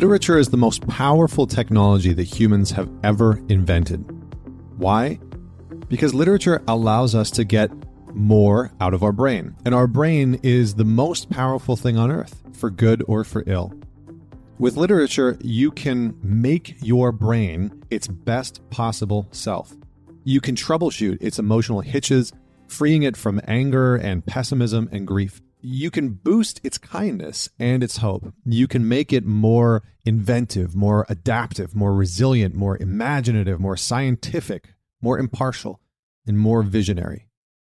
Literature is the most powerful technology that humans have ever invented. Why? Because literature allows us to get more out of our brain. And our brain is the most powerful thing on earth, for good or for ill. With literature, you can make your brain its best possible self. You can troubleshoot its emotional hitches, freeing it from anger and pessimism and grief. You can boost its kindness and its hope. You can make it more inventive, more adaptive, more resilient, more imaginative, more scientific, more impartial, and more visionary.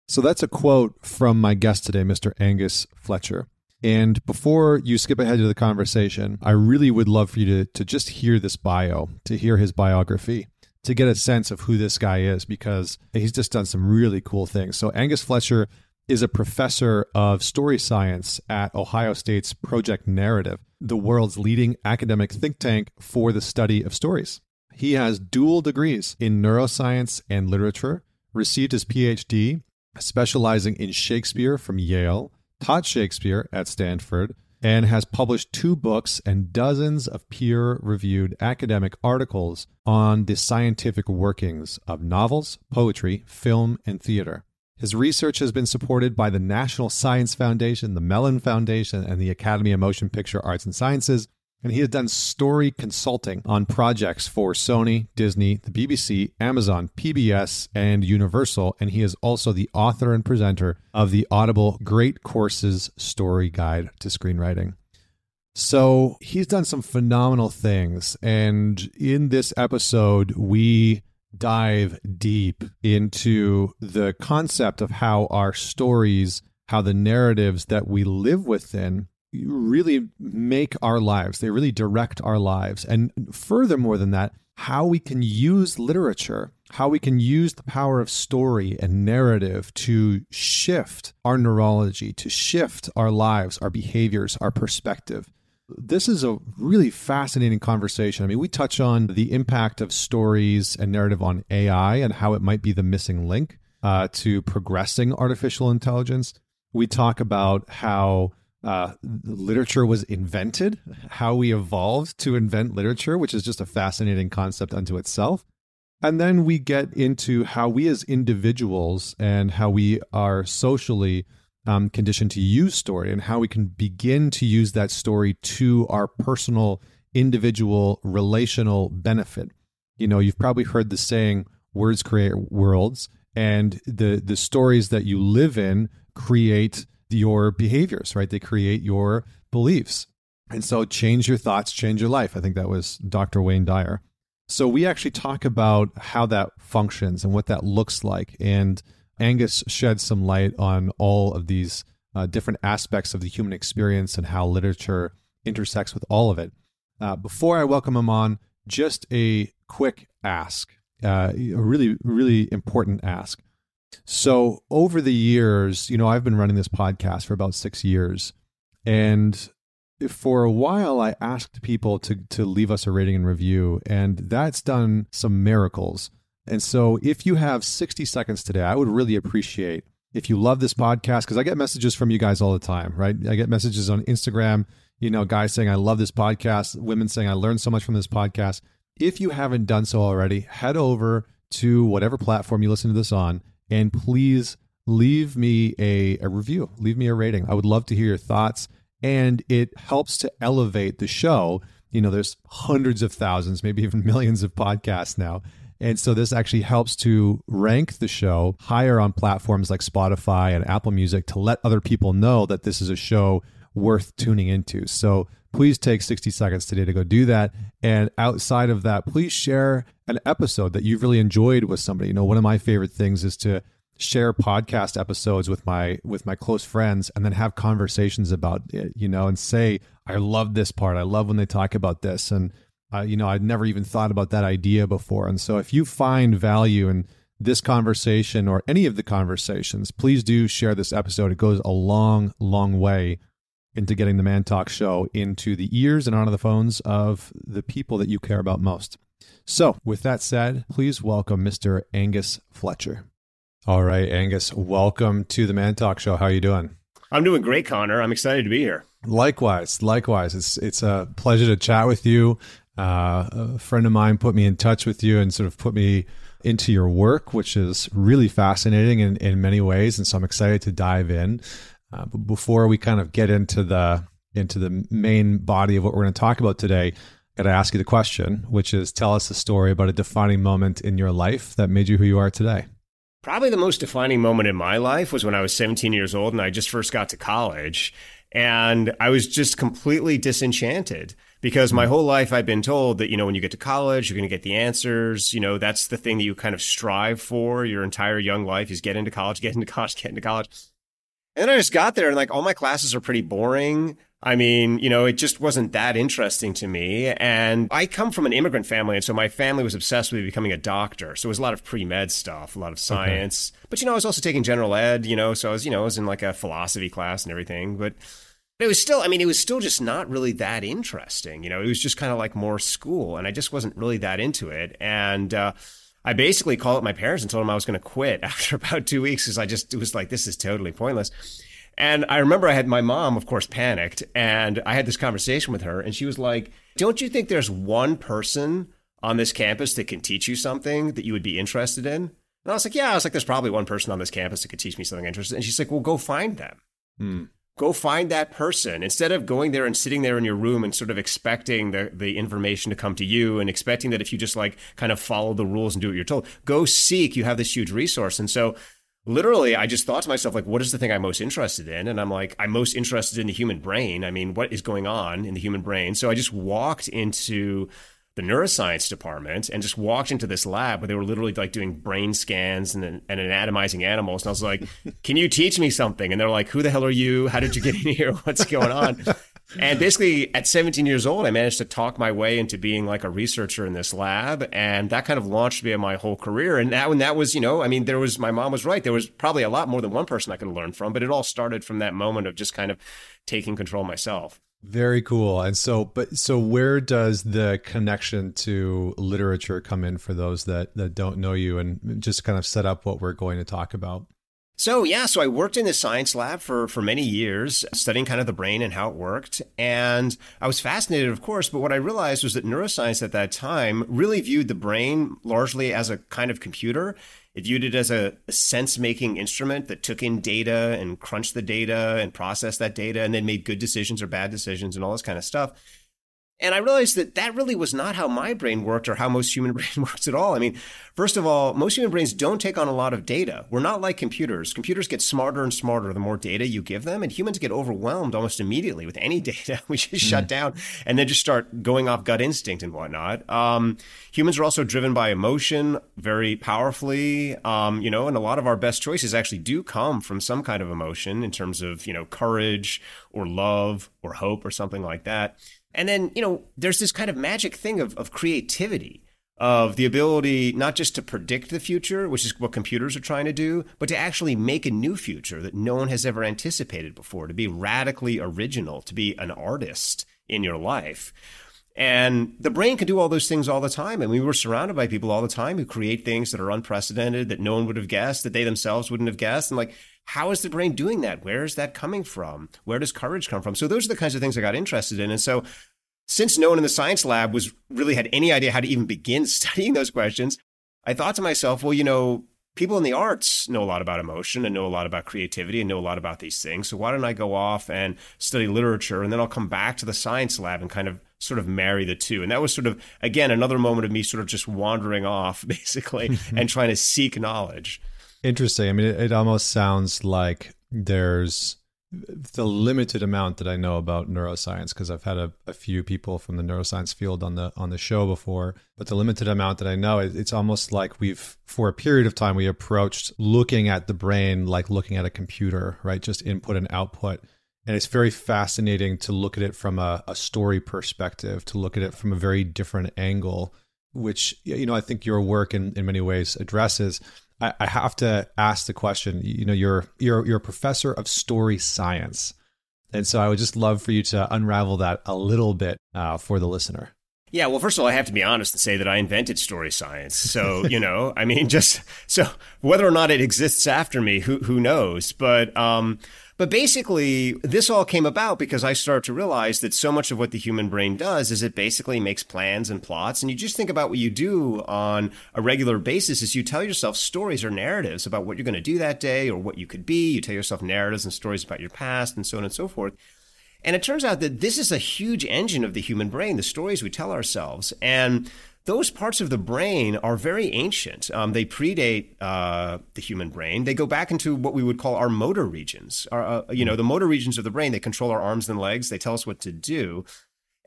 So that's a quote from my guest today, Mr. Angus Fletcher. And before you skip ahead to the conversation, I really would love for you to, to just hear this bio, to hear his biography, to get a sense of who this guy is, because he's just done some really cool things. So, Angus Fletcher is a professor of story science at Ohio State's Project Narrative, the world's leading academic think tank for the study of stories. He has dual degrees in neuroscience and literature, received his PhD specializing in Shakespeare from Yale, taught Shakespeare at Stanford, and has published two books and dozens of peer reviewed academic articles on the scientific workings of novels, poetry, film, and theater. His research has been supported by the National Science Foundation, the Mellon Foundation, and the Academy of Motion Picture Arts and Sciences, and he has done story consulting on projects for Sony, Disney, the BBC, Amazon, PBS, and Universal. And he is also the author and presenter of the Audible Great Courses Story Guide to Screenwriting. So he's done some phenomenal things. And in this episode, we dive deep into the concept of how our stories, how the narratives that we live within really make our lives. They really direct our lives. And furthermore than that, how we can use literature, how we can use the power of story and narrative to shift our neurology, to shift our lives, our behaviors, our perspective. This is a really fascinating conversation. I mean, we touch on the impact of stories and narrative on AI and how it might be the missing link uh, to progressing artificial intelligence. We talk about how uh, literature was invented, how we evolved to invent literature, which is just a fascinating concept unto itself. And then we get into how we as individuals and how we are socially um, conditioned to use story and how we can begin to use that story to our personal, individual, relational benefit. You know, you've probably heard the saying, words create worlds, and the, the stories that you live in create your behaviors, right? They create your beliefs. And so change your thoughts, change your life. I think that was Dr. Wayne Dyer. So we actually talk about how that functions and what that looks like. And Angus sheds some light on all of these uh, different aspects of the human experience and how literature intersects with all of it. Uh, before I welcome him on, just a quick ask, uh, a really, really important ask. So over the years, you know, I've been running this podcast for about six years, and for a while, I asked people to to leave us a rating and review, and that's done some miracles. And so, if you have 60 seconds today, I would really appreciate if you love this podcast because I get messages from you guys all the time, right? I get messages on Instagram, you know, guys saying I love this podcast, women saying I learned so much from this podcast. If you haven't done so already, head over to whatever platform you listen to this on and please leave me a, a review, leave me a rating. I would love to hear your thoughts. And it helps to elevate the show. You know, there's hundreds of thousands, maybe even millions of podcasts now. And so this actually helps to rank the show higher on platforms like Spotify and Apple Music to let other people know that this is a show worth tuning into. So please take 60 seconds today to go do that. And outside of that, please share an episode that you've really enjoyed with somebody. You know, one of my favorite things is to share podcast episodes with my with my close friends and then have conversations about it, you know, and say, I love this part. I love when they talk about this. And uh, you know, I'd never even thought about that idea before. And so if you find value in this conversation or any of the conversations, please do share this episode. It goes a long, long way into getting the Man Talk show into the ears and onto the phones of the people that you care about most. So, with that said, please welcome Mr. Angus Fletcher. All right, Angus, welcome to the Man Talk show. How are you doing? I'm doing great, Connor. I'm excited to be here. Likewise, likewise. It's it's a pleasure to chat with you. Uh, a friend of mine put me in touch with you and sort of put me into your work, which is really fascinating in, in many ways. And so I'm excited to dive in. Uh, but before we kind of get into the into the main body of what we're going to talk about today, I got to ask you the question, which is tell us a story about a defining moment in your life that made you who you are today. Probably the most defining moment in my life was when I was 17 years old and I just first got to college. And I was just completely disenchanted because my hmm. whole life I've been told that, you know, when you get to college, you're going to get the answers. You know, that's the thing that you kind of strive for your entire young life is get into college, get into college, get into college. And then I just got there and like all my classes are pretty boring. I mean, you know, it just wasn't that interesting to me. And I come from an immigrant family. And so my family was obsessed with becoming a doctor. So it was a lot of pre med stuff, a lot of science. Okay. But, you know, I was also taking general ed, you know, so I was, you know, I was in like a philosophy class and everything. But it was still, I mean, it was still just not really that interesting. You know, it was just kind of like more school. And I just wasn't really that into it. And, uh, I basically called up my parents and told them I was going to quit after about two weeks because I just, it was like, this is totally pointless. And I remember I had my mom, of course, panicked. And I had this conversation with her, and she was like, Don't you think there's one person on this campus that can teach you something that you would be interested in? And I was like, Yeah, I was like, There's probably one person on this campus that could teach me something interesting. And she's like, Well, go find them. Hmm. Go find that person instead of going there and sitting there in your room and sort of expecting the, the information to come to you and expecting that if you just like kind of follow the rules and do what you're told, go seek. You have this huge resource. And so literally i just thought to myself like what is the thing i'm most interested in and i'm like i'm most interested in the human brain i mean what is going on in the human brain so i just walked into the neuroscience department and just walked into this lab where they were literally like doing brain scans and, and anatomizing animals. And i was like can you teach me something? And they're like who the hell are you? How did you get in here? What's going on? And basically, at 17 years old, I managed to talk my way into being like a researcher in this lab, and that kind of launched me in my whole career. And that, when that was, you know, I mean, there was my mom was right. There was probably a lot more than one person I could learn from, but it all started from that moment of just kind of taking control myself. Very cool. And so, but so where does the connection to literature come in for those that that don't know you, and just kind of set up what we're going to talk about? So yeah, so I worked in the science lab for for many years, studying kind of the brain and how it worked, and I was fascinated, of course. But what I realized was that neuroscience at that time really viewed the brain largely as a kind of computer. It viewed it as a, a sense making instrument that took in data and crunched the data and processed that data, and then made good decisions or bad decisions and all this kind of stuff. And I realized that that really was not how my brain worked or how most human brain works at all. I mean, first of all, most human brains don't take on a lot of data. We're not like computers. Computers get smarter and smarter the more data you give them, and humans get overwhelmed almost immediately with any data. We just mm. shut down and then just start going off gut instinct and whatnot. Um, humans are also driven by emotion very powerfully, um, you know, and a lot of our best choices actually do come from some kind of emotion in terms of, you know, courage or love or hope or something like that. And then, you know, there's this kind of magic thing of, of creativity, of the ability not just to predict the future, which is what computers are trying to do, but to actually make a new future that no one has ever anticipated before, to be radically original, to be an artist in your life. And the brain can do all those things all the time. And we were surrounded by people all the time who create things that are unprecedented, that no one would have guessed, that they themselves wouldn't have guessed. And like, how is the brain doing that? Where is that coming from? Where does courage come from? So those are the kinds of things I got interested in. And so since no one in the science lab was really had any idea how to even begin studying those questions, I thought to myself, well, you know, people in the arts know a lot about emotion and know a lot about creativity and know a lot about these things. So why don't I go off and study literature and then I'll come back to the science lab and kind of sort of marry the two. And that was sort of again another moment of me sort of just wandering off basically and trying to seek knowledge. Interesting. I mean, it, it almost sounds like there's the limited amount that I know about neuroscience because I've had a, a, few people from the neuroscience field on the on the show before. But the limited amount that I know, it, it's almost like we've for a period of time we approached looking at the brain like looking at a computer, right? Just input and output. And it's very fascinating to look at it from a, a story perspective, to look at it from a very different angle, which you know I think your work in, in many ways addresses I, I have to ask the question. You know, you're you're you're a professor of story science, and so I would just love for you to unravel that a little bit uh, for the listener. Yeah, well, first of all, I have to be honest and say that I invented story science. So, you know, I mean, just so whether or not it exists after me, who who knows? But um, But basically, this all came about because I started to realize that so much of what the human brain does is it basically makes plans and plots. And you just think about what you do on a regular basis is you tell yourself stories or narratives about what you're going to do that day or what you could be. You tell yourself narratives and stories about your past and so on and so forth. And it turns out that this is a huge engine of the human brain, the stories we tell ourselves. And those parts of the brain are very ancient. Um, they predate uh, the human brain. They go back into what we would call our motor regions. Our, uh, you know, the motor regions of the brain. They control our arms and legs. They tell us what to do,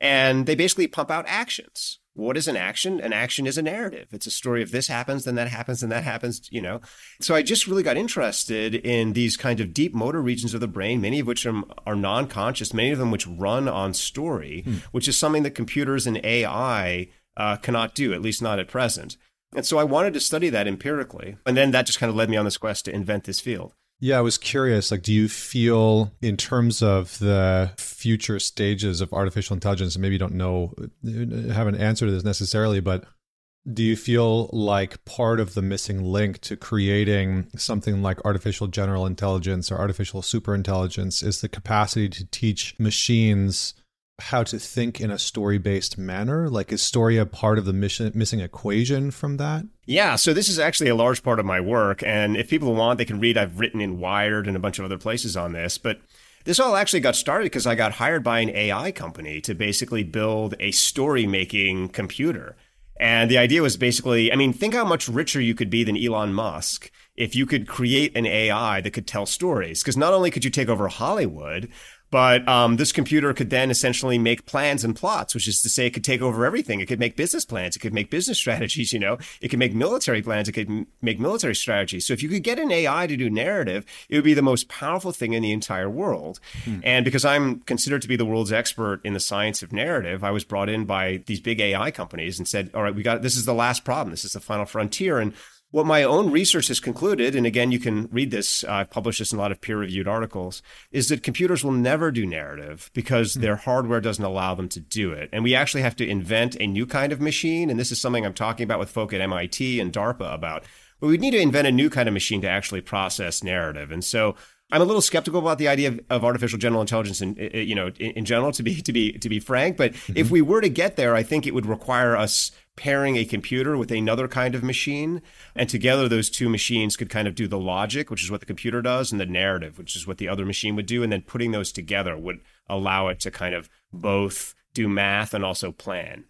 and they basically pump out actions. What is an action? An action is a narrative. It's a story of this happens, then that happens, then that happens. You know. So I just really got interested in these kind of deep motor regions of the brain, many of which are, are non-conscious, many of them which run on story, hmm. which is something that computers and AI uh, cannot do, at least not at present. And so I wanted to study that empirically. And then that just kind of led me on this quest to invent this field. Yeah, I was curious. Like, do you feel, in terms of the future stages of artificial intelligence, maybe you don't know, have an answer to this necessarily, but do you feel like part of the missing link to creating something like artificial general intelligence or artificial superintelligence is the capacity to teach machines how to think in a story based manner? Like, is story a part of the mission, missing equation from that? Yeah, so this is actually a large part of my work. And if people want, they can read. I've written in Wired and a bunch of other places on this. But this all actually got started because I got hired by an AI company to basically build a story making computer. And the idea was basically, I mean, think how much richer you could be than Elon Musk if you could create an AI that could tell stories. Because not only could you take over Hollywood, but um, this computer could then essentially make plans and plots, which is to say, it could take over everything. It could make business plans. It could make business strategies. You know, it could make military plans. It could m- make military strategies. So if you could get an AI to do narrative, it would be the most powerful thing in the entire world. Hmm. And because I'm considered to be the world's expert in the science of narrative, I was brought in by these big AI companies and said, "All right, we got this is the last problem. This is the final frontier." And what my own research has concluded, and again, you can read this, uh, I've published this in a lot of peer reviewed articles, is that computers will never do narrative because mm-hmm. their hardware doesn't allow them to do it. And we actually have to invent a new kind of machine. And this is something I'm talking about with folk at MIT and DARPA about. But we need to invent a new kind of machine to actually process narrative. And so I'm a little skeptical about the idea of, of artificial general intelligence in, you know, in, in, general, to be, to be, to be frank. But mm-hmm. if we were to get there, I think it would require us pairing a computer with another kind of machine. And together, those two machines could kind of do the logic, which is what the computer does, and the narrative, which is what the other machine would do. And then putting those together would allow it to kind of both do math and also plan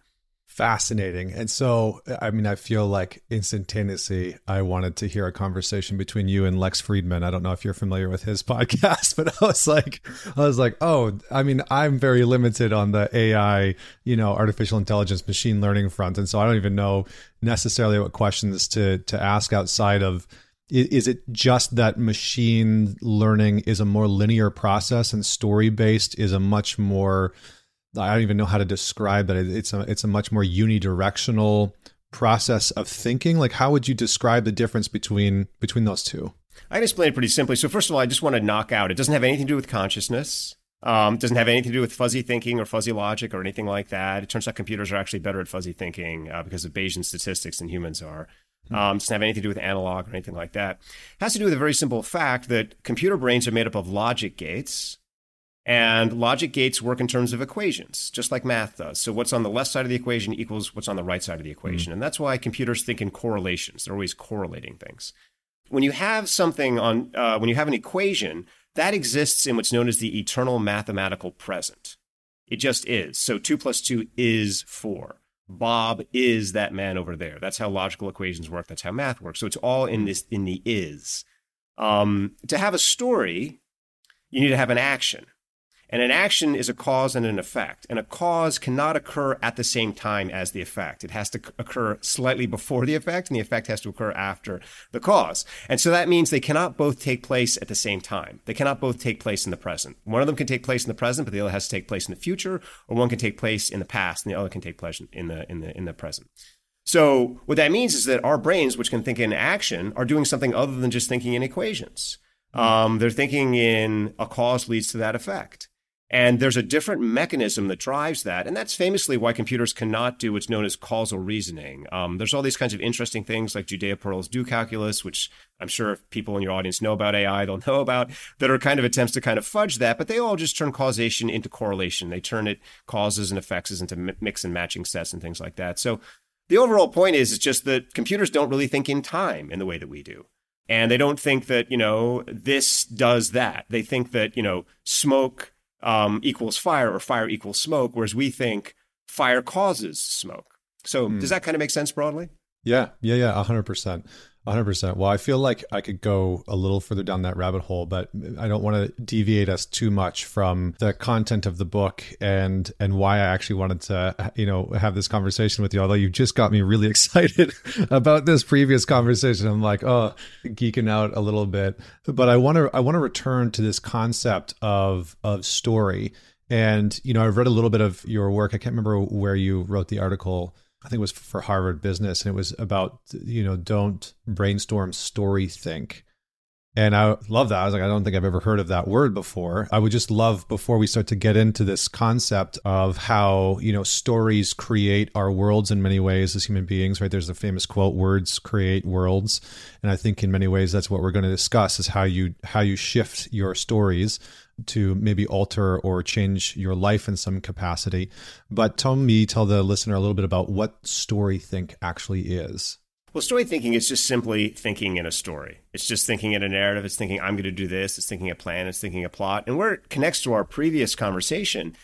fascinating. And so, I mean, I feel like instantaneously I wanted to hear a conversation between you and Lex Fridman. I don't know if you're familiar with his podcast, but I was like, I was like, oh, I mean, I'm very limited on the AI, you know, artificial intelligence, machine learning front. And so I don't even know necessarily what questions to, to ask outside of, is it just that machine learning is a more linear process and story based is a much more I don't even know how to describe that. It's a it's a much more unidirectional process of thinking. Like, how would you describe the difference between between those two? I can explain it pretty simply. So, first of all, I just want to knock out. It doesn't have anything to do with consciousness. Um, doesn't have anything to do with fuzzy thinking or fuzzy logic or anything like that. It turns out computers are actually better at fuzzy thinking uh, because of Bayesian statistics than humans are. Hmm. Um, doesn't have anything to do with analog or anything like that. It has to do with a very simple fact that computer brains are made up of logic gates, and logic gates work in terms of equations, just like math does. So what's on the left side of the equation equals what's on the right side of the equation. Mm. And that's why computers think in correlations. They're always correlating things. When you have something on, uh, when you have an equation, that exists in what's known as the eternal mathematical present. It just is. So two plus two is four. Bob is that man over there. That's how logical equations work. That's how math works. So it's all in this, in the is. Um, to have a story, you need to have an action. And an action is a cause and an effect. And a cause cannot occur at the same time as the effect. It has to occur slightly before the effect, and the effect has to occur after the cause. And so that means they cannot both take place at the same time. They cannot both take place in the present. One of them can take place in the present, but the other has to take place in the future, or one can take place in the past, and the other can take place in the in the in the present. So what that means is that our brains, which can think in action, are doing something other than just thinking in equations. Um, they're thinking in a cause leads to that effect. And there's a different mechanism that drives that. And that's famously why computers cannot do what's known as causal reasoning. Um, there's all these kinds of interesting things like Judea-Pearl's do calculus, which I'm sure if people in your audience know about AI, they'll know about, that are kind of attempts to kind of fudge that, but they all just turn causation into correlation. They turn it causes and effects into mix and matching sets and things like that. So the overall point is, it's just that computers don't really think in time in the way that we do. And they don't think that, you know, this does that. They think that, you know, smoke um, equals fire or fire equals smoke, whereas we think fire causes smoke. So mm. does that kind of make sense broadly? Yeah, yeah, yeah, hundred percent. 100%. Well, I feel like I could go a little further down that rabbit hole, but I don't want to deviate us too much from the content of the book and and why I actually wanted to, you know, have this conversation with you. Although you just got me really excited about this previous conversation. I'm like, oh, geeking out a little bit. But I want to I want to return to this concept of of story. And, you know, I've read a little bit of your work. I can't remember where you wrote the article I think it was for Harvard Business, and it was about you know don't brainstorm, story think. And I love that. I was like, I don't think I've ever heard of that word before. I would just love before we start to get into this concept of how, you know, stories create our worlds in many ways as human beings, right? There's the famous quote, words create worlds. And I think in many ways that's what we're going to discuss is how you how you shift your stories to maybe alter or change your life in some capacity. But tell me, tell the listener a little bit about what story think actually is. Well, story thinking is just simply thinking in a story. It's just thinking in a narrative. It's thinking, I'm going to do this. It's thinking a plan. It's thinking a plot. And where it connects to our previous conversation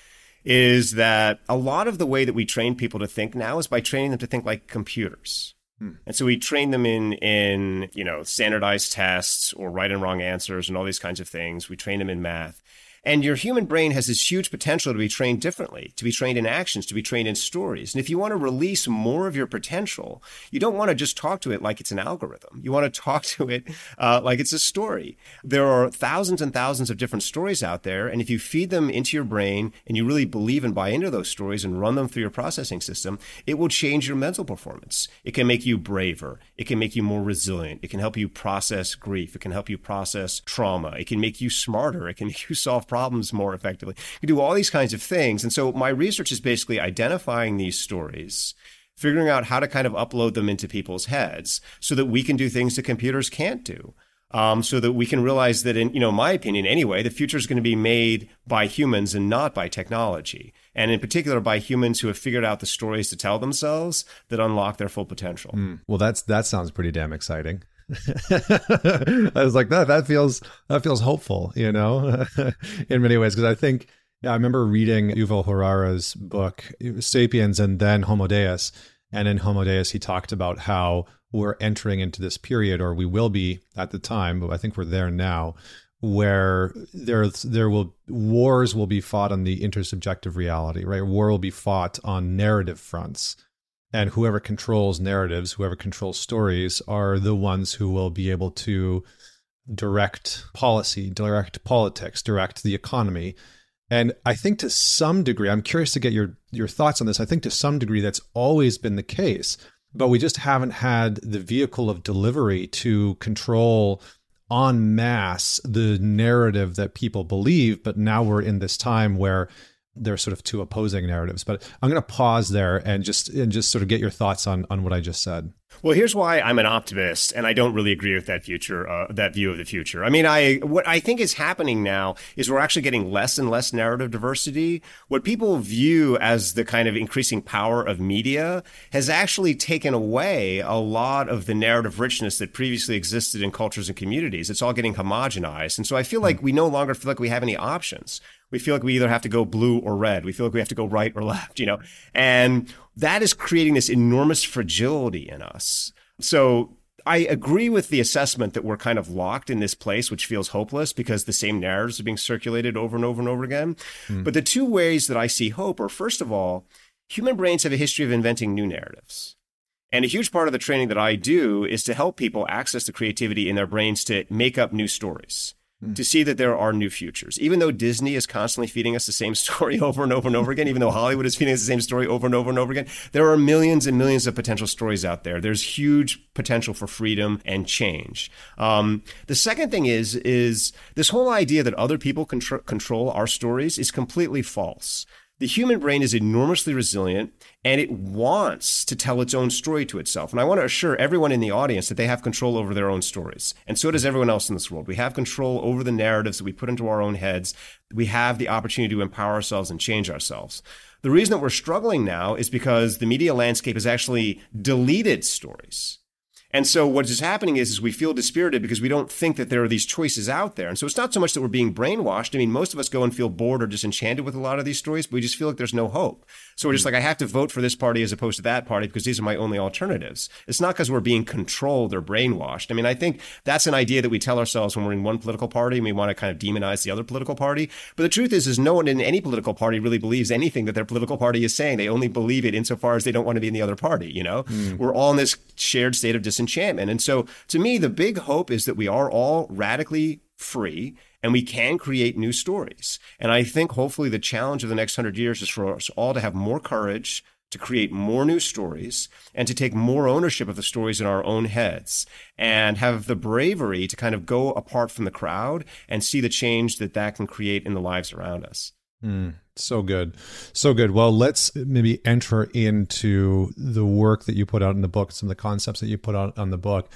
is that a lot of the way that we train people to think now is by training them to think like computers. Hmm. And so we train them in in you know standardized tests or right and wrong answers and all these kinds of things. We train them in math. And your human brain has this huge potential to be trained differently, to be trained in actions, to be trained in stories. And if you want to release more of your potential, you don't want to just talk to it like it's an algorithm. You want to talk to it uh, like it's a story. There are thousands and thousands of different stories out there. And if you feed them into your brain and you really believe and buy into those stories and run them through your processing system, it will change your mental performance. It can make you braver. It can make you more resilient. It can help you process grief. It can help you process trauma. It can make you smarter. It can make you solve problems more effectively. You do all these kinds of things. And so my research is basically identifying these stories, figuring out how to kind of upload them into people's heads so that we can do things that computers can't do. Um, so that we can realize that in, you know, my opinion anyway, the future is going to be made by humans and not by technology. And in particular by humans who have figured out the stories to tell themselves that unlock their full potential. Mm. Well, that's, that sounds pretty damn exciting. I was like that. That feels that feels hopeful, you know, in many ways. Because I think I remember reading Yuval Harari's book *Sapiens* and then *Homo Deus*, and in *Homo Deus* he talked about how we're entering into this period, or we will be at the time, but I think we're there now, where there there will wars will be fought on the intersubjective reality, right? War will be fought on narrative fronts and whoever controls narratives, whoever controls stories, are the ones who will be able to direct policy, direct politics, direct the economy. And I think to some degree, I'm curious to get your your thoughts on this. I think to some degree that's always been the case, but we just haven't had the vehicle of delivery to control en masse the narrative that people believe. But now we're in this time where they're sort of two opposing narratives. But I'm going to pause there and just and just sort of get your thoughts on on what I just said. Well, here's why I'm an optimist, and I don't really agree with that future, uh, that view of the future. I mean, I what I think is happening now is we're actually getting less and less narrative diversity. What people view as the kind of increasing power of media has actually taken away a lot of the narrative richness that previously existed in cultures and communities. It's all getting homogenized, and so I feel like we no longer feel like we have any options we feel like we either have to go blue or red. We feel like we have to go right or left, you know? And that is creating this enormous fragility in us. So I agree with the assessment that we're kind of locked in this place, which feels hopeless because the same narratives are being circulated over and over and over again. Mm. But the two ways that I see hope are first of all, human brains have a history of inventing new narratives. And a huge part of the training that I do is to help people access the creativity in their brains to make up new stories mm. to see that there are new futures. Even though Disney is constantly feeding us the same story over and over and over again, even though Hollywood is feeding us the same story over and over and over again, there are millions and millions of potential stories out there. There's huge potential for freedom and change. Um, the second thing is is this whole idea that other people contr- control our stories is completely false. The human brain is enormously resilient and it wants to tell its own story to itself. And I want to assure everyone in the audience that they have control over their own stories. And so does everyone else in this world. We have control over the narratives that we put into our own heads. We have the opportunity to empower ourselves and change ourselves. The reason that we're struggling now is because the media landscape has actually deleted stories. And so what is happening is, is we feel dispirited because we don't think that there are these choices out there. And so it's not so much that we're being brainwashed. I mean, most of us go and feel bored or disenchanted with a lot of these stories, but we just feel like there's no hope. So we're just like, I have to vote for this party as opposed to that party because these are my only alternatives. It's not because we're being controlled or brainwashed. I mean, I think that's an idea that we tell ourselves when we're in one political party and we want to kind of demonize the other political party. But the truth is, is no one in any political party really believes anything that their political party is saying. They only believe it insofar as they don't want to be in the other party. You know, mm. we're all in this shared state of disenchantment. And so to me, the big hope is that we are all radically free and we can create new stories. And I think hopefully the challenge of the next hundred years is for us all to have more courage to create more new stories and to take more ownership of the stories in our own heads and have the bravery to kind of go apart from the crowd and see the change that that can create in the lives around us. Mm, so good. So good. Well, let's maybe enter into the work that you put out in the book, some of the concepts that you put out on the book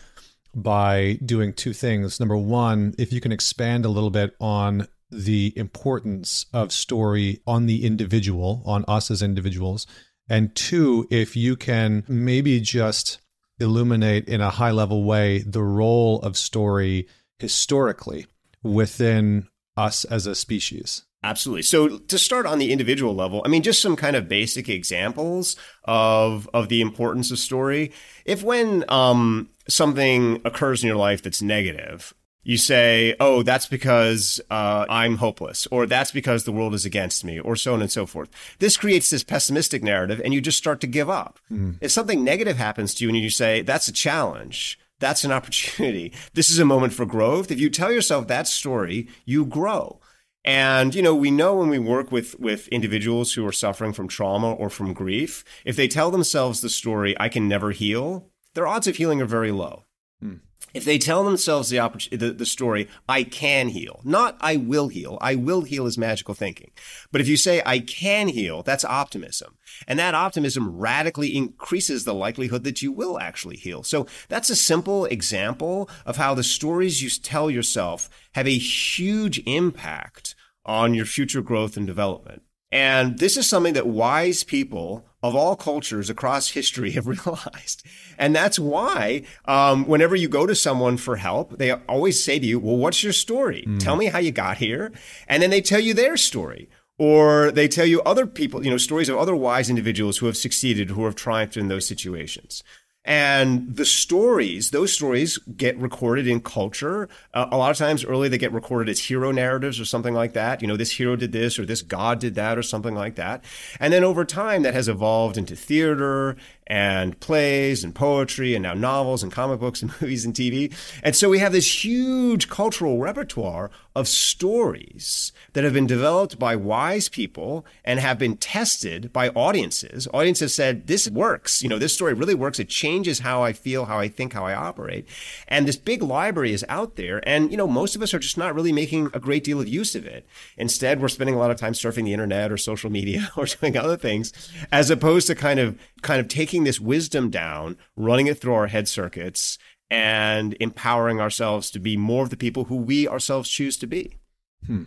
by doing two things. Number one, if you can expand a little bit on the importance of story on the individual, on us as individuals. And two, if you can maybe just illuminate in a high level way the role of story historically within us as a species. Absolutely. So to start on the individual level, I mean, just some kind of basic examples of of the importance of story. If when um, something occurs in your life that's negative, you say, "Oh, that's because uh, I'm hopeless," or "That's because the world is against me," or so on and so forth. This creates this pessimistic narrative, and you just start to give up. Mm. If something negative happens to you, and you say, "That's a challenge," that's an opportunity. This is a moment for growth. If you tell yourself that story, you grow. And, you know, we know when we work with, with individuals who are suffering from trauma or from grief, if they tell themselves the story, I can never heal, their odds of healing are very low. Hmm. If they tell themselves the, the, the story, I can heal, not I will heal. I will heal is magical thinking. But if you say I can heal, that's optimism. And that optimism radically increases the likelihood that you will actually heal. So that's a simple example of how the stories you tell yourself have a huge impact on your future growth and development. And this is something that wise people of all cultures across history have realized. And that's why, um, whenever you go to someone for help, they always say to you, well, what's your story? Mm. Tell me how you got here. And then they tell you their story. Or they tell you other people, you know, stories of other wise individuals who have succeeded, who have triumphed in those situations. And the stories, those stories get recorded in culture. Uh, a lot of times early they get recorded as hero narratives or something like that. You know, this hero did this or this god did that or something like that. And then over time that has evolved into theater and plays and poetry and now novels and comic books and movies and TV. And so we have this huge cultural repertoire of stories that have been developed by wise people and have been tested by audiences. Audiences said, this works. You know, this story really works. It changes how I feel, how I think, how I operate. And this big library is out there. And, you know, most of us are just not really making a great deal of use of it. Instead, we're spending a lot of time surfing the internet or social media or doing other things as opposed to kind of, kind of taking taking this wisdom down, running it through our head circuits, and empowering ourselves to be more of the people who we ourselves choose to be. Hmm.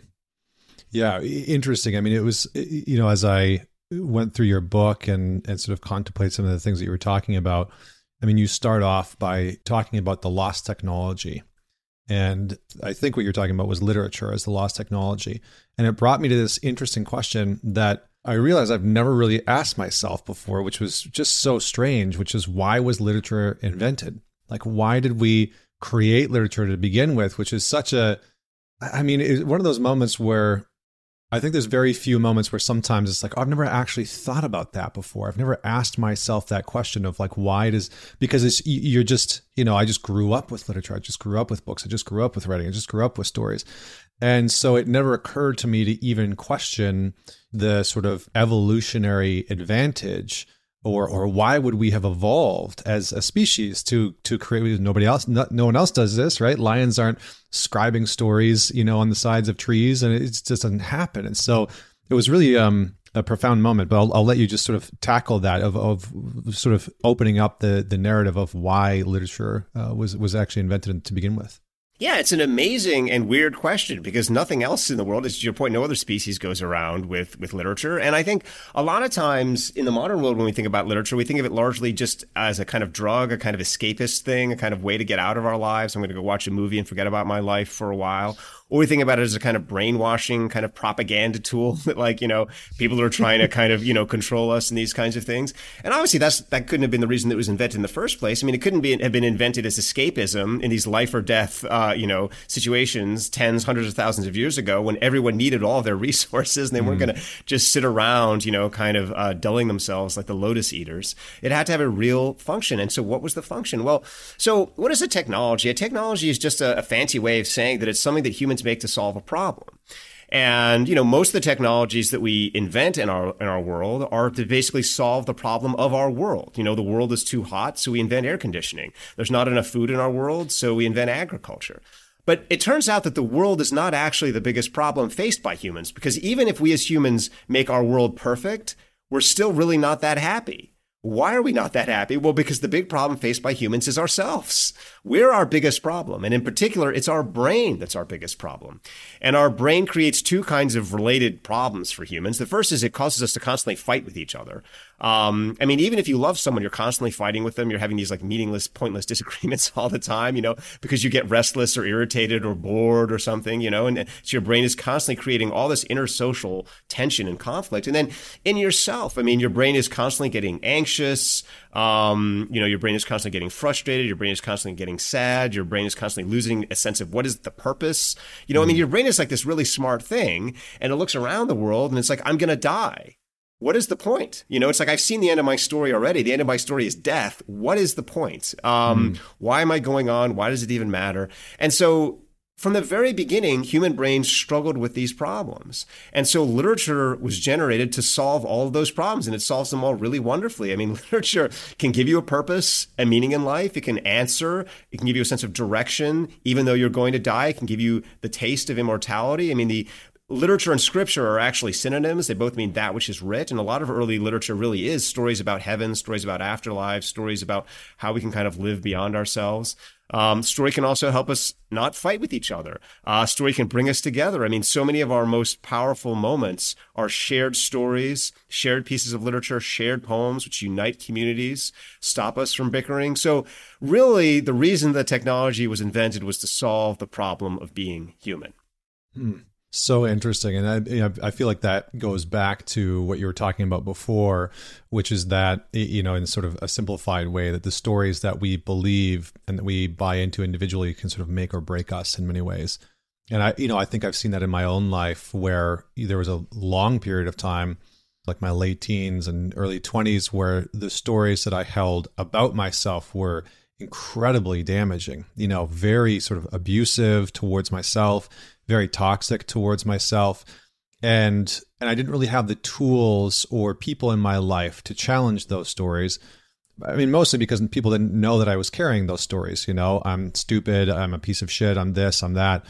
Yeah, interesting. I mean, it was, you know, as I went through your book and, and sort of contemplate some of the things that you were talking about, I mean, you start off by talking about the lost technology. And I think what you're talking about was literature as the lost technology. And it brought me to this interesting question that I realized I've never really asked myself before, which was just so strange, which is why was literature invented? Like, why did we create literature to begin with, which is such a, I mean, it's one of those moments where I think there's very few moments where sometimes it's like, oh, I've never actually thought about that before. I've never asked myself that question of like, why does, because it's, you're just, you know, I just grew up with literature. I just grew up with books. I just grew up with writing. I just grew up with stories. And so it never occurred to me to even question the sort of evolutionary advantage or or why would we have evolved as a species to to create nobody else no, no, one else does this right? Lions aren't scribing stories you know on the sides of trees and it just doesn't happen. And so it was really um a profound moment but I'll, I'll let you just sort of tackle that of, of sort of opening up the the narrative of why literature uh, was was actually invented to begin with yeah, it's an amazing and weird question because nothing else in the world, to your point, no other species goes around with, with literature. And I think a lot of times in the modern world, when we think about literature, we think of it largely just as a kind of drug, a kind of escapist thing, a kind of way to get out of our lives. I'm going to go watch a movie and forget about my life for a while or we think about it as a kind of brainwashing kind of propaganda tool that like you know people are trying to kind of you know control us and these kinds of things. And obviously that's that couldn't have been the reason that it was invented in the first place. I mean it couldn't be have been invented as escapism in these life or death uh, you know situations tens hundreds of thousands of years ago when everyone needed all their resources and they mm. weren't going to just sit around you know kind of uh, dulling themselves like the lotus eaters. It had to have a real function. And so what was the function? Well so what is a technology? A technology is just a, a fancy way of saying that it's something that humans humans make to solve a problem. And, you know, most of the technologies that we invent in our, in our world are to basically solve the problem of our world. You know, the world is too hot, so we invent air conditioning. There's not enough food in our world, so we invent agriculture. But it turns out that the world is not actually the biggest problem faced by humans because even if we as humans make our world perfect, we're still really not that happy. Why are we not that happy? Well, because the big problem faced by humans is ourselves. We're our biggest problem. And in particular, it's our brain that's our biggest problem. And our brain creates two kinds of related problems for humans. The first is it causes us to constantly fight with each other. Um, I mean, even if you love someone, you're constantly fighting with them. You're having these like meaningless, pointless disagreements all the time, you know, because you get restless or irritated or bored or something, you know, and so your brain is constantly creating all this inner social tension and conflict. And then in yourself, I mean, your brain is constantly getting anxious. Um, you know, your brain is constantly getting frustrated. Your brain is constantly getting sad. Your brain is constantly losing a sense of what is the purpose. You know, mm. I mean, mm. your brain is like this really smart thing and it looks around the world and it's like, I'm going to die what is the point? You know, it's like I've seen the end of my story already. The end of my story is death. What is the point? Um, mm. Why am I going on? Why does it even matter? And so, from the very beginning, human brains struggled with these problems. And so, literature was generated to solve all of those problems, and it solves them all really wonderfully. I mean, literature can give you a purpose, a meaning in life. It can answer, it can give you a sense of direction, even though you're going to die. It can give you the taste of immortality. I mean, the literature and scripture are actually synonyms. They both mean that which is writ. And a lot of early literature really is stories about heaven, stories about afterlife, stories about how we can kind of live beyond ourselves. Um, story can also help us not fight with each other. Uh, story can bring us together. I mean, so many of our most powerful moments are shared stories, shared pieces of literature, shared poems, which unite communities, stop us from bickering. So, really, the reason that technology was invented was to solve the problem of being human. Hmm. So interesting, and I, I feel like that goes back to what you were talking about before, which is that you know, in sort of a simplified way, that the stories that we believe and that we buy into individually can sort of make or break us in many ways. And I, you know, I think I've seen that in my own life, where there was a long period of time, like my late teens and early twenties, where the stories that I held about myself were incredibly damaging. You know, very sort of abusive towards myself very toxic towards myself and and I didn't really have the tools or people in my life to challenge those stories. I mean, mostly because people didn't know that I was carrying those stories. You know, I'm stupid. I'm a piece of shit. I'm this. I'm that.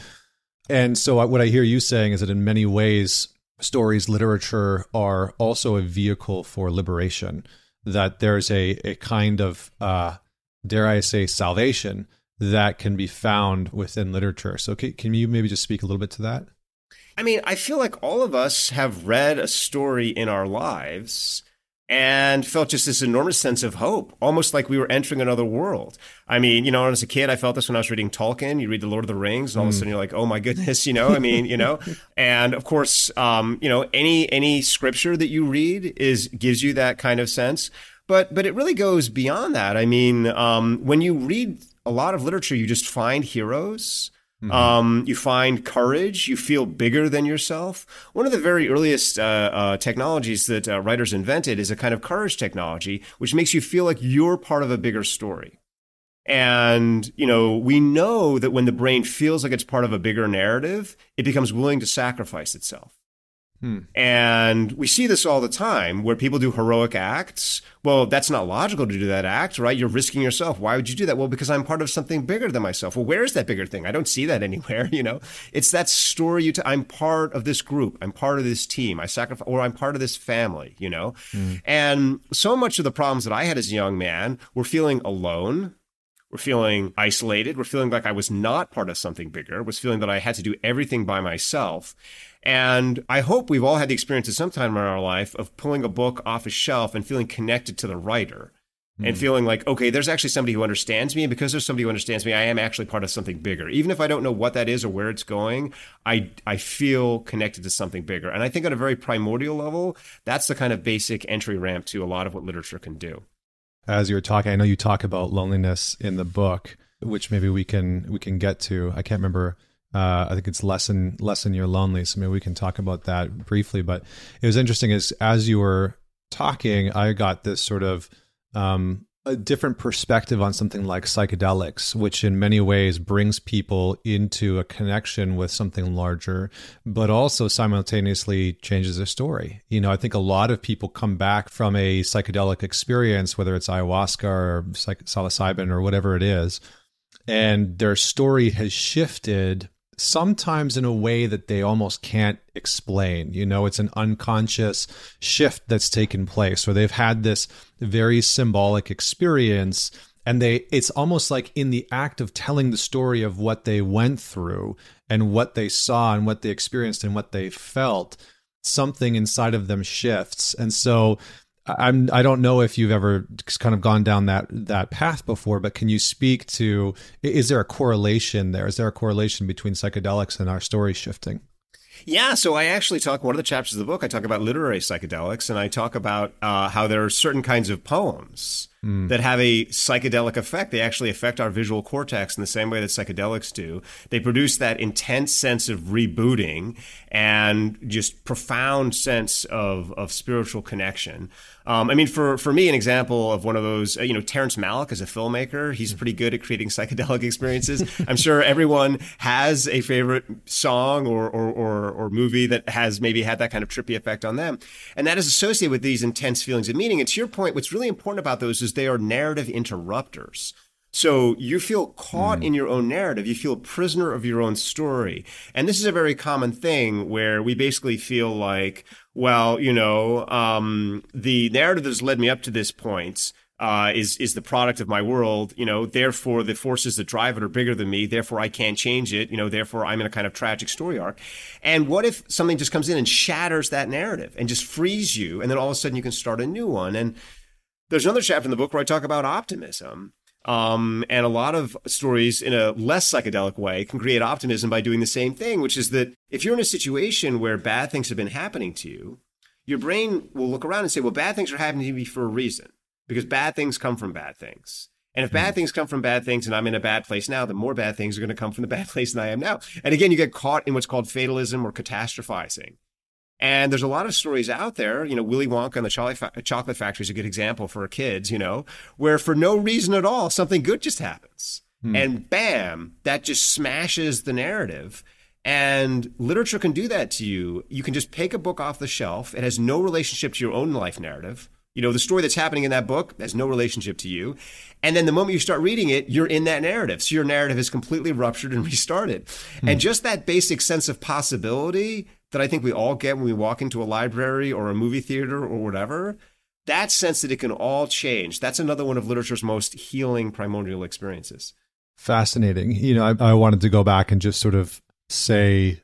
And so, what I hear you saying is that in many ways, stories, literature are also a vehicle for liberation. That there's a a kind of, uh, dare I say, salvation that can be found within literature. So, can, can you maybe just speak a little bit to that? I mean, I feel like all of us have read a story in our lives and felt just this enormous sense of hope, almost like we were entering another world. I mean, you know, as a kid, I felt this when I was reading Tolkien. You read The Lord of the Rings, and all mm. of a hmm. sudden you're like, oh my goodness, you know, I mean, you know, and of course, um, you know, any, any scripture that you read is, gives you that kind of sense. But, but it really goes beyond that. I mean, um, when you read a lot of literature, you just find heroes Mm-hmm. Um, you find courage. You feel bigger than yourself. One of the very earliest uh, uh, technologies that uh, writers invented is a kind of courage technology, which makes you feel like you're part of a bigger story. And, you know, we know that when the brain feels like it's part of a bigger narrative, it becomes willing to sacrifice itself. Hmm. And we see this all the time where people do heroic acts. Well, that's not logical to do that act, right? You're risking yourself. Why would you do that? Well, because I'm part of something bigger than myself. Well, where is that bigger thing? I don't see that anywhere, you know? It's that story you, i t- I'm part of this group. I'm part of this team. I sacrifice, or I'm part of this family, you know? Hmm. And so much of the problems that I had as a young man were feeling alone, we're feeling isolated. We're feeling like I was not part of something bigger, was feeling that I had to do everything by myself. And I hope we've all had the experience at some time in our life of pulling a book off a shelf and feeling connected to the writer mm. and hmm. feeling like, okay, there's actually somebody who understands me. And because there's somebody who understands me, I am actually part of something bigger. Even if I don't know what that is or where it's going, I, I feel connected to something bigger. And I think on a very primordial level, that's the kind of basic entry ramp to a lot of what literature can do as you were talking, I know you talk about loneliness in the book, which maybe we can we can get to. I can't remember. Uh, I think it's lessen lessen you're lonely. So maybe we can talk about that briefly. But it was interesting as as you were talking, I got this sort of um, a different perspective on something like psychedelics, which in many ways brings people into a connection with something larger, but also simultaneously changes their story. You know, I think a lot of people come back from a psychedelic experience, whether it's ayahuasca or psilocybin or whatever it is, and their story has shifted sometimes in a way that they almost can't explain. You know, it's an unconscious shift that's taken place, or they've had this very symbolic experience. And they, it's almost like in the act of telling the story of what they went through and what they saw and what they experienced and what they felt, something inside of them shifts. And so I'm I don't know if you've ever kind of gone down that that path before, but can you speak to is there a correlation there? Is there a correlation between psychedelics and our story shifting? Yeah, so I actually talk one of the chapters of the book. I talk about literary psychedelics, and I talk about uh, how there are certain kinds of poems mm. that have a psychedelic effect. They actually affect our visual cortex in the same way that psychedelics do. They produce that intense sense of rebooting and just profound sense of of spiritual connection. Um, I mean, for for me, an example of one of those, uh, you know, Terrence Malick is a filmmaker. He's pretty good at creating psychedelic experiences. I'm sure everyone has a favorite song or, or or or movie that has maybe had that kind of trippy effect on them, and that is associated with these intense feelings of meaning. And to your point, what's really important about those is they are narrative interrupters. So you feel caught mm. in your own narrative. You feel a prisoner of your own story. And this is a very common thing where we basically feel like, well, you know, um, the narrative that's led me up to this point uh, is is the product of my world. You know, therefore the forces that drive it are bigger than me. Therefore I can't change it. You know, therefore I'm in a kind of tragic story arc. And what if something just comes in and shatters that narrative and just frees you, and then all of a sudden you can start a new one? And there's another chapter in the book where I talk about optimism um, and a lot of stories in a less psychedelic way can create optimism by doing the same thing, which is that if you're in a situation where bad things have been happening to you, your brain will look around and say, well, bad things are happening to me for a reason because bad things come from bad things. And if bad hmm. things come from bad things and I'm in a bad place now, then more bad things are going to come from the bad place than I am now. And again, you get caught in what's called fatalism or catastrophizing. And there's a lot of stories out there, you know, Willy Wonka and the Chocolate Factory is a good example for kids, you know, where for no reason at all, something good just happens. Hmm. And bam, that just smashes the narrative. And literature can do that to you. You can just pick a book off the shelf. It has no relationship to your own life narrative. You know, the story that's happening in that book has no relationship to you. And then the moment you start reading it, you're in that narrative. So your narrative is completely ruptured and restarted. Hmm. And just that basic sense of possibility that I think we all get when we walk into a library or a movie theater or whatever, that sense that it can all change. That's another one of literature's most healing primordial experiences. Fascinating. You know, I, I wanted to go back and just sort of say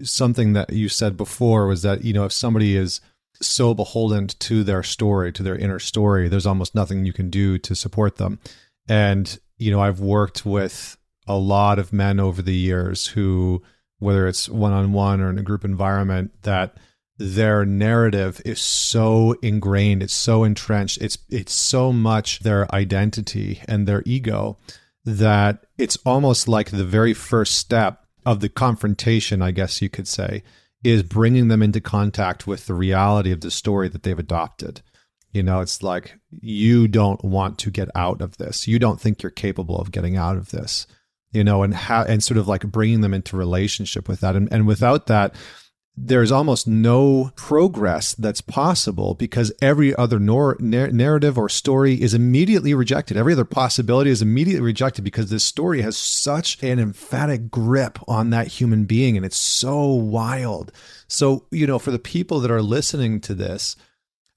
something that you said before was that, you know, if somebody is so beholden to their story, to their inner story, there's almost nothing you can do to support them. And, you know, I've worked with a lot of men over the years who whether it's one on one or in a group environment, that their narrative is so ingrained, it's so entrenched, it's it's so much their identity and their ego that it's almost like the very first step of the confrontation, I guess you could say, is bringing them into contact with the reality of the story that they've adopted. You know, it's like you don't want to get out of this. You don't think you're capable of getting out of this. You know, and how and sort of like bringing them into relationship with that, and and without that, there's almost no progress that's possible because every other nor- narrative or story is immediately rejected. Every other possibility is immediately rejected because this story has such an emphatic grip on that human being and it's so wild. So, you know, for the people that are listening to this,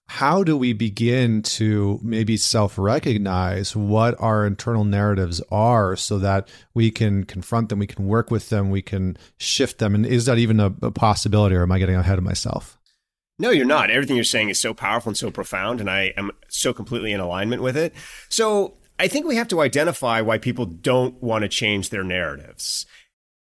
how do we begin to maybe self recognize what our internal narratives are so that we can confront them, we can work with them, we can shift them? And is that even a, a possibility, or am I getting ahead of myself? No, you're not. Everything you're saying is so powerful and so profound, and I am so completely in alignment with it. So I think we have to identify why people don't want to change their narratives.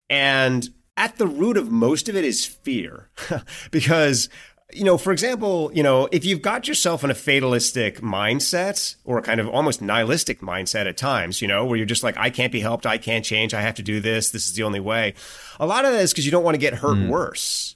And at the root of most of it is fear, because you know, for example, you know, if you've got yourself in a fatalistic mindset or a kind of almost nihilistic mindset at times, you know, where you're just like, I can't be helped, I can't change, I have to do this, this is the only way. A lot of that is because you don't want to get hurt mm. worse.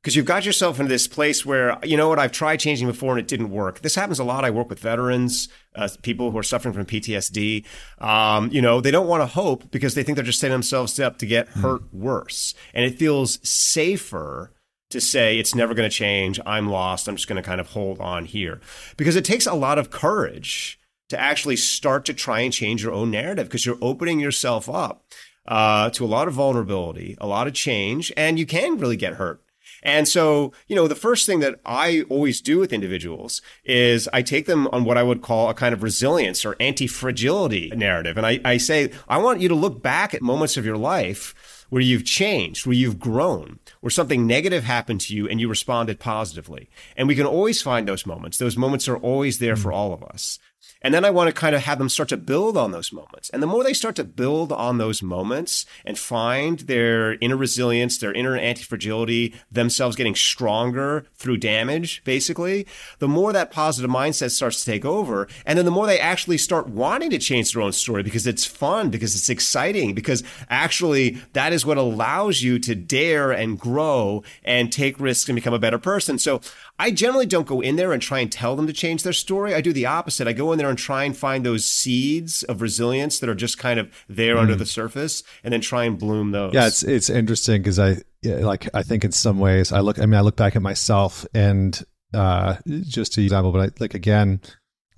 Because you've got yourself into this place where, you know what, I've tried changing before and it didn't work. This happens a lot. I work with veterans, uh, people who are suffering from PTSD. Um, you know, they don't want to hope because they think they're just setting themselves up to get mm. hurt worse. And it feels safer to say it's never going to change. I'm lost. I'm just going to kind of hold on here because it takes a lot of courage to actually start to try and change your own narrative because you're opening yourself up uh, to a lot of vulnerability, a lot of change, and you can really get hurt. And so, you know, the first thing that I always do with individuals is I take them on what I would call a kind of resilience or anti fragility narrative. And I, I say, I want you to look back at moments of your life where you've changed, where you've grown, where something negative happened to you and you responded positively. And we can always find those moments. Those moments are always there for mm. all of us. And then I want to kind of have them start to build on those moments. And the more they start to build on those moments and find their inner resilience, their inner anti fragility, themselves getting stronger through damage, basically, the more that positive mindset starts to take over. And then the more they actually start wanting to change their own story because it's fun, because it's exciting, because actually that is what allows you to dare and grow and take risks and become a better person. So I generally don't go in there and try and tell them to change their story. I do the opposite. I go in there and try and find those seeds of resilience that are just kind of there mm. under the surface and then try and bloom those. Yeah, it's it's interesting because I like I think in some ways I look I mean I look back at myself and uh just to example but I, like again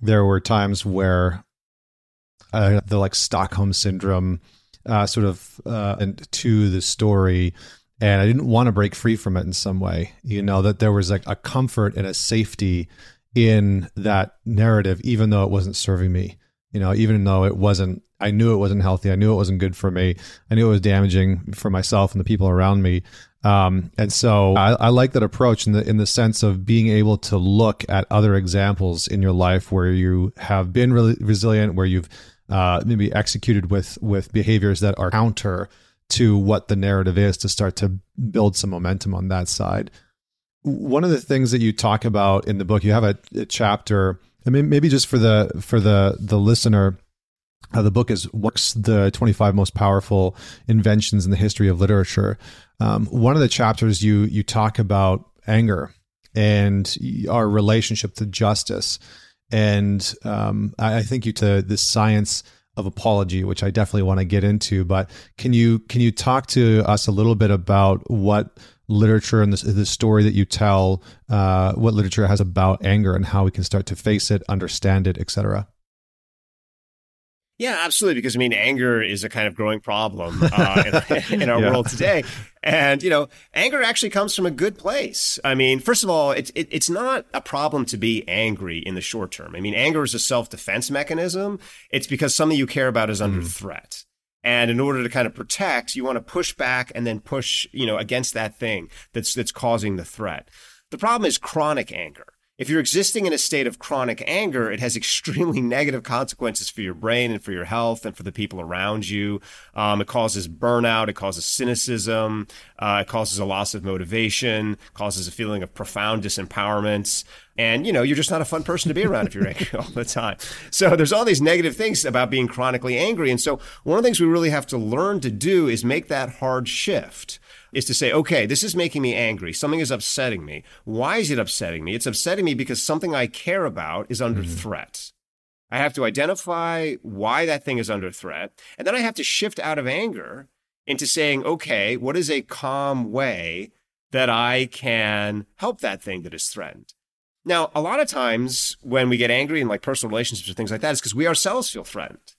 there were times where uh, the like Stockholm syndrome uh, sort of uh, and to the story and I didn't want to break free from it in some way. You know that there was like a comfort and a safety in that narrative, even though it wasn't serving me. You know, even though it wasn't, I knew it wasn't healthy. I knew it wasn't good for me. I knew it was damaging for myself and the people around me. Um, and so I, I, like that approach in the in the sense of being able to look at other examples in your life where you have been really resilient, where you've uh, maybe executed with with behaviors that are counter to what the narrative is to start to build some momentum on that side. One of the things that you talk about in the book, you have a, a chapter. I mean, maybe just for the for the the listener, uh, the book is what's the 25 most powerful inventions in the history of literature. Um, one of the chapters you you talk about anger and our relationship to justice, and um, I, I think you to the science of apology, which I definitely want to get into. But can you can you talk to us a little bit about what literature and the, the story that you tell, uh, what literature has about anger and how we can start to face it, understand it, etc. Yeah, absolutely. Because I mean, anger is a kind of growing problem uh, in, in, our yeah. world today, and you know, anger actually comes from a good place. I mean, first of all, it's it, it's not a problem to be angry in the short term. I mean, anger is a self defense mechanism. It's because something you care about is under mm. threat. And in order to kind of protect, you want to push back and then push, you know, against that thing that's that's causing the threat. The problem is chronic anger. If you're existing in a state of chronic anger, it has extremely negative consequences for your brain and for your health and for the people around you. Um, it causes burnout. It causes cynicism. Uh, it causes a loss of motivation. Causes a feeling of profound disempowerment. And, you know, you're just not a fun person to be around if you're angry all the time. So there's all these negative things about being chronically angry. And so one of the things we really have to learn to do is make that hard shift is to say, okay, this is making me angry. Something is upsetting me. Why is it upsetting me? It's upsetting me because something I care about is under mm-hmm. threat. I have to identify why that thing is under threat. And then I have to shift out of anger into saying, okay, what is a calm way that I can help that thing that is threatened? Now, a lot of times when we get angry in like personal relationships or things like that, it's because we ourselves feel threatened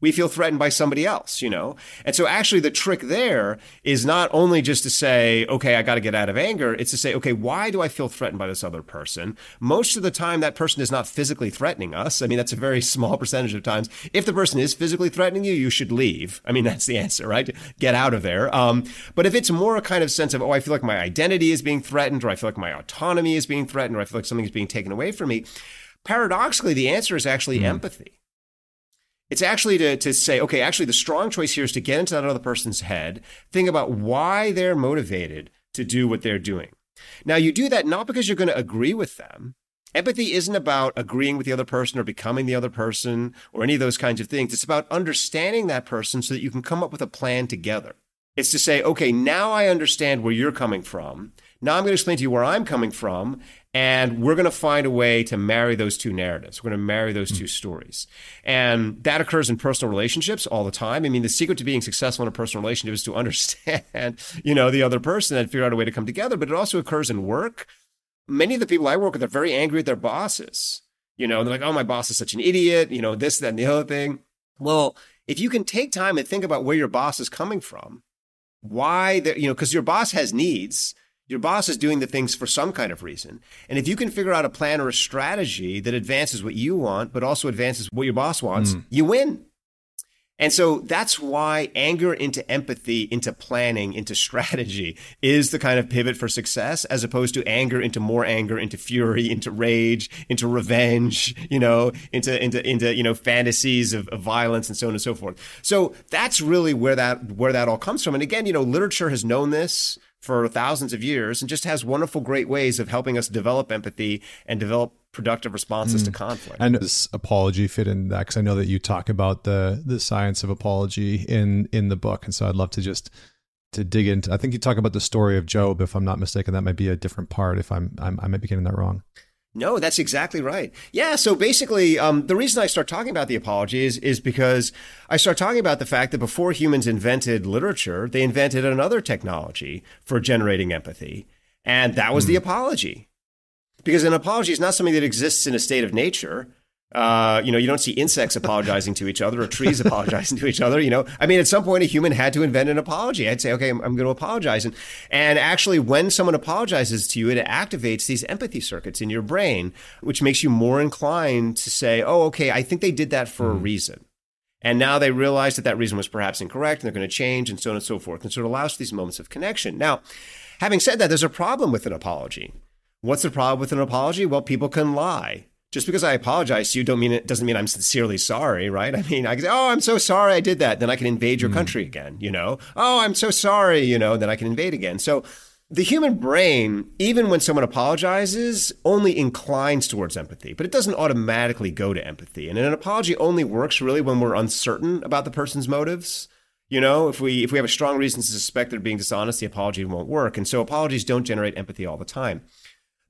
we feel threatened by somebody else, you know? And so actually the trick there is not only just to say, okay, I got to get out of anger. It's to say, okay, why do I feel threatened by this other person? Most of the time that person is not physically threatening us. I mean, that's a very small percentage of times. If the person is physically threatening you, you should leave. I mean, that's the answer, right? Get out of there. Um, but if it's more a kind of sense of, oh, I feel like my identity is being threatened, or I feel like my autonomy is being threatened, or I feel like something is being taken away from me, paradoxically, the answer is actually mm. empathy. It's actually to, to say, okay, actually, the strong choice here is to get into that other person's head, think about why they're motivated to do what they're doing. Now, you do that not because you're going to agree with them. Empathy isn't about agreeing with the other person or becoming the other person or any of those kinds of things. It's about understanding that person so that you can come up with a plan together. It's to say, okay, now I understand where you're coming from. Now I'm going to explain to you where I'm coming from. And we're going to find a way to marry those two narratives. We're going to marry those hmm. two stories. And that occurs in personal relationships all the time. I mean, the secret to being successful in a personal relationship is to understand, you know, the other person and figure out a way to come together. But it also occurs in work. Many of the people I work with are very angry at their bosses. You know, they're like, oh, my boss is such an idiot, you know, this, that, and the other thing. Well, if you can take time and think about where your boss is coming from, why, you know, because your boss has needs your boss is doing the things for some kind of reason. And if you can figure out a plan or a strategy that advances what you want, but also advances what your boss wants, mm. you win. And so that's why anger into empathy, into planning, into strategy is the kind of pivot for success, as opposed to anger into more anger, into fury, into rage, into revenge, you know, into, into, into, you know, fantasies of, of violence and so on and so forth. So that's really where that, where that all comes from. And again, you know, literature has known this for thousands of years and just has wonderful, great ways of helping us develop empathy and develop productive responses mm. to conflict. And does apology fit in that? Because I know that you talk about the the science of apology in in the book, and so I'd love to just to dig into. I think you talk about the story of Job, if I'm not mistaken. That might be a different part. If I'm, I'm I might be getting that wrong. No, that's exactly right. Yeah. So basically, um, the reason I start talking about the apology is, is because I start talking about the fact that before humans invented literature, they invented another technology for generating empathy. And that was mm. the hmm. apology. Because an apology is not something that exists in a state of nature. Uh, you know, you don't see insects apologizing to each other or trees apologizing to each other. You know, I mean, at some point, a human had to invent an apology. I'd say, okay, I'm, I'm going to apologize. And, and actually, when someone apologizes to you, it activates these empathy circuits in your brain, which makes you more inclined to say, oh, okay, I think they did that for mm. a reason. And now they realize that that reason was perhaps incorrect and they're going to change and so on and so forth. And so it allows these moments of connection. Now, having said that, there's a problem with an apology. What's the problem with an apology? Well, people can lie just because I apologize to you don't mean it doesn't mean I'm sincerely sorry, right? I mean, I can say, "Oh, I'm so sorry I did that." Then I can invade your mm. country again, you know. "Oh, I'm so sorry," you know, then I can invade again. So the human brain, even when someone apologizes, only inclines towards empathy, but it doesn't automatically go to empathy. And an apology only works really when we're uncertain about the person's motives. You know, if we if we have a strong reason to suspect they're being dishonest, the apology won't work. And so apologies don't generate empathy all the time.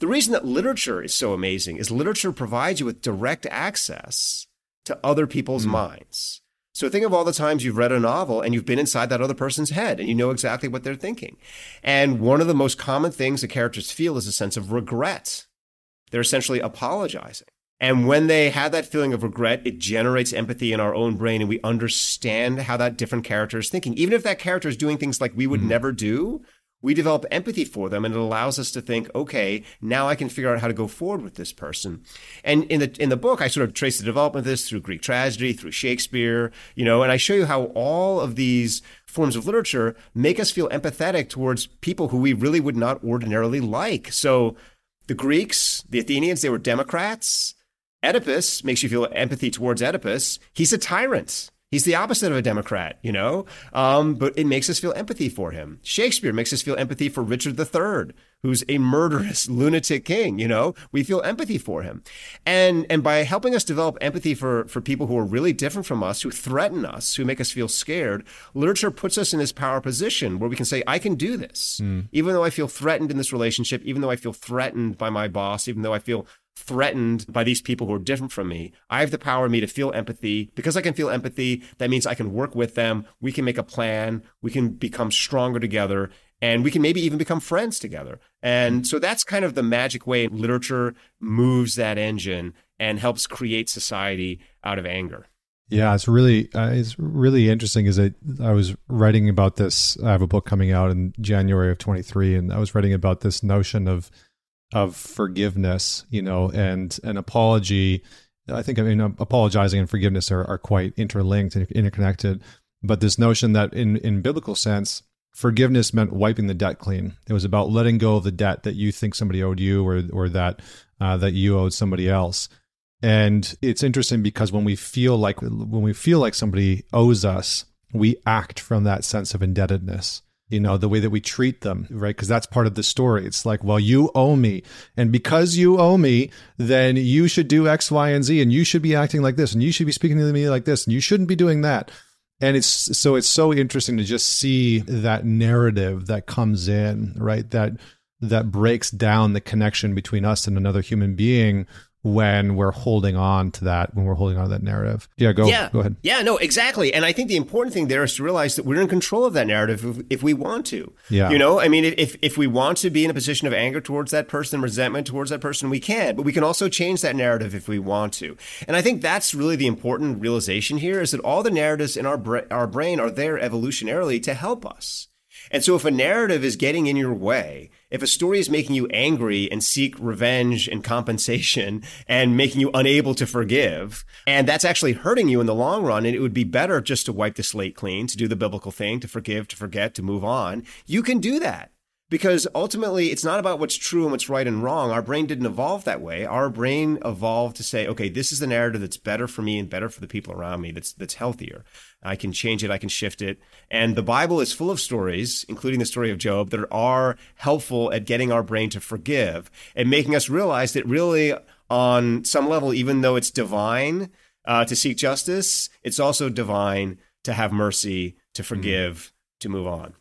The reason that literature is so amazing is literature provides you with direct access to other people's mm. minds. So think of all the times you've read a novel and you've been inside that other person's head and you know exactly what they're thinking. And one of the most common things that characters feel is a sense of regret. They're essentially apologizing. And when they have that feeling of regret, it generates empathy in our own brain and we understand how that different character is thinking. Even if that character is doing things like we would mm. never do, we develop empathy for them and it allows us to think okay now i can figure out how to go forward with this person. And in the in the book i sort of trace the development of this through greek tragedy through shakespeare you know and i show you how all of these forms of literature make us feel empathetic towards people who we really would not ordinarily like. So the greeks the athenians they were democrats. Oedipus makes you feel empathy towards oedipus. He's a tyrant He's the opposite of a Democrat, you know? Um, but it makes us feel empathy for him. Shakespeare makes us feel empathy for Richard III, who's a murderous lunatic king, you know? We feel empathy for him. And and by helping us develop empathy for for people who are really different from us, who threaten us, who make us feel scared, literature puts us in this power position where we can say, I can do this. Mm. Even though I feel threatened in this relationship, even though I feel threatened by my boss, even though I feel threatened by these people who are different from me. I have the power in me to feel empathy. Because I can feel empathy, that means I can work with them. We can make a plan. We can become stronger together. And we can maybe even become friends together. And so that's kind of the magic way literature moves that engine and helps create society out of anger. Yeah, it's really uh, it's really interesting. Is I I was writing about this. I have a book coming out in January of 23, and I was writing about this notion of of forgiveness, you know, and an apology. I think I mean apologizing and forgiveness are, are quite interlinked and interconnected. But this notion that in in biblical sense, forgiveness meant wiping the debt clean. It was about letting go of the debt that you think somebody owed you or or that uh, that you owed somebody else. And it's interesting because when we feel like when we feel like somebody owes us, we act from that sense of indebtedness you know the way that we treat them right? Because that's part of the story. It's like well you owe me. And because you owe me then you should do x y and z and you should be acting like this and you should be speaking to me like this and you shouldn't be doing that. And it's so it's so interesting to just see that narrative that comes in right? That that breaks down the connection between us and another human being when we're holding on to that, when we're holding on to that narrative. Yeah, go, yeah. go ahead. Yeah, no, exactly. And I think the important thing there is to realize that we're in control of that narrative if, if, we want to. Yeah. You know, I mean, if, if we want to be in a position of anger towards that person, resentment towards that person, we can, but we can also change that narrative if we want to. And I think that's really the important realization here is that all the narratives in our, bra- our brain are there evolutionarily to help us. And so if a narrative is getting in your way, if a story is making you angry and seek revenge and compensation and making you unable to forgive, and that's actually hurting you in the long run, and it would be better just to wipe the slate clean, to do the biblical thing, to forgive, to forget, to move on, you can do that because ultimately it's not about what's true and what's right and wrong. Our brain didn't evolve that way. Our brain evolved to say, okay, this is the narrative that's better for me and better for the people around me. That's that's healthier. I can change it. I can shift it. And the Bible is full of stories, including the story of Job, that are helpful at getting our brain to forgive and making us realize that really, on some level, even though it's divine uh, to seek justice, it's also divine to have mercy, to forgive, mm. to move on.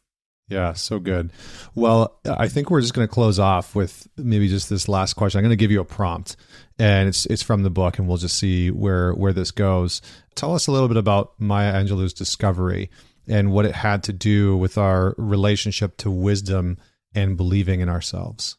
Yeah, so good. Well, I think we're just going to close off with maybe just this last question. I'm going to give you a prompt, and it's it's from the book, and we'll just see where where this goes. Tell us a little bit about Maya Angelou's discovery and what it had to do with our relationship to wisdom and believing in ourselves.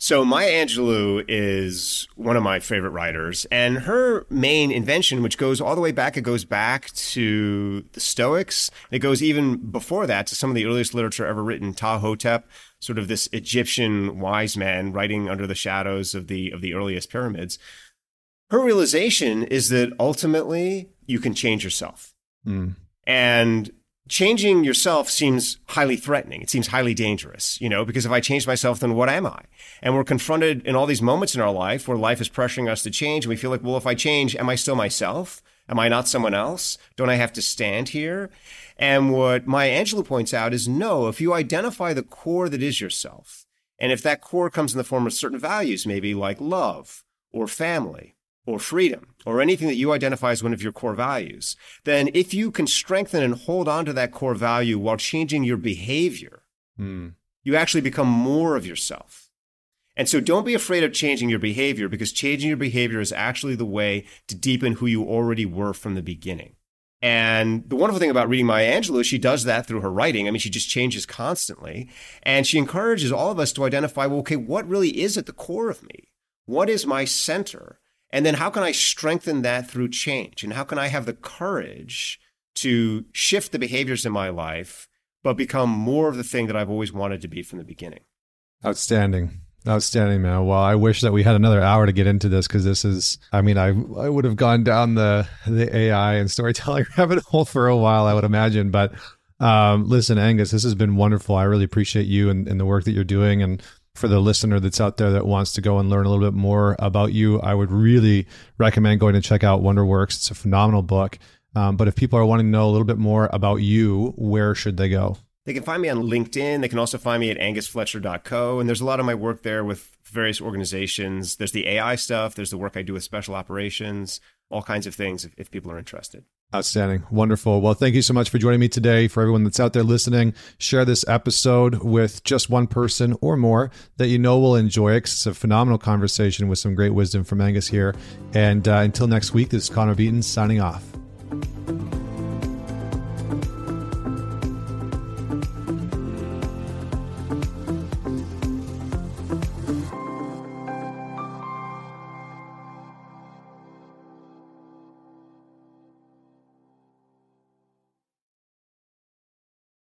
So Maya Angelou is one of my favorite writers, and her main invention, which goes all the way back, it goes back to the Stoics. It goes even before that to some of the earliest literature ever written, Ptahhotep, sort of this Egyptian wise man writing under the shadows of the of the earliest pyramids. Her realization is that ultimately you can change yourself. Mm. And changing yourself seems highly threatening. It seems highly dangerous, you know, because if I change myself, then what am I? And we're confronted in all these moments in our life where life is pressuring us to change. And we feel like, well, if I change, am I still myself? Am I not someone else? Don't I have to stand here? And what Maya Angelou points out is no, if you identify the core that is yourself, and if that core comes in the form of certain values, maybe like love or family or freedom or anything that you identify as one of your core values, then if you can strengthen and hold on to that core value while changing your behavior, mm. you actually become more of yourself. And so don't be afraid of changing your behavior because changing your behavior is actually the way to deepen who you already were from the beginning. And the wonderful thing about reading Maya Angelou is she does that through her writing. I mean, she just changes constantly. And she encourages all of us to identify, well, okay, what really is at the core of me? What is my center? And then how can I strengthen that through change? And how can I have the courage to shift the behaviors in my life, but become more of the thing that I've always wanted to be from the beginning? Outstanding. Outstanding, man. Well, I wish that we had another hour to get into this because this is, I mean, I I would have gone down the the AI and storytelling rabbit hole for a while, I would imagine. But um, listen, Angus, this has been wonderful. I really appreciate you and, and the work that you're doing. And for the listener that's out there that wants to go and learn a little bit more about you, I would really recommend going to check out Wonderworks. It's a phenomenal book. Um, but if people are wanting to know a little bit more about you, where should they go? They can find me on LinkedIn. They can also find me at angusfletcher.co. And there's a lot of my work there with various organizations. There's the AI stuff, there's the work I do with special operations, all kinds of things if, if people are interested. Outstanding. Wonderful. Well, thank you so much for joining me today. For everyone that's out there listening, share this episode with just one person or more that you know will enjoy it. It's a phenomenal conversation with some great wisdom from Angus here. And uh, until next week, this is Connor Beaton signing off.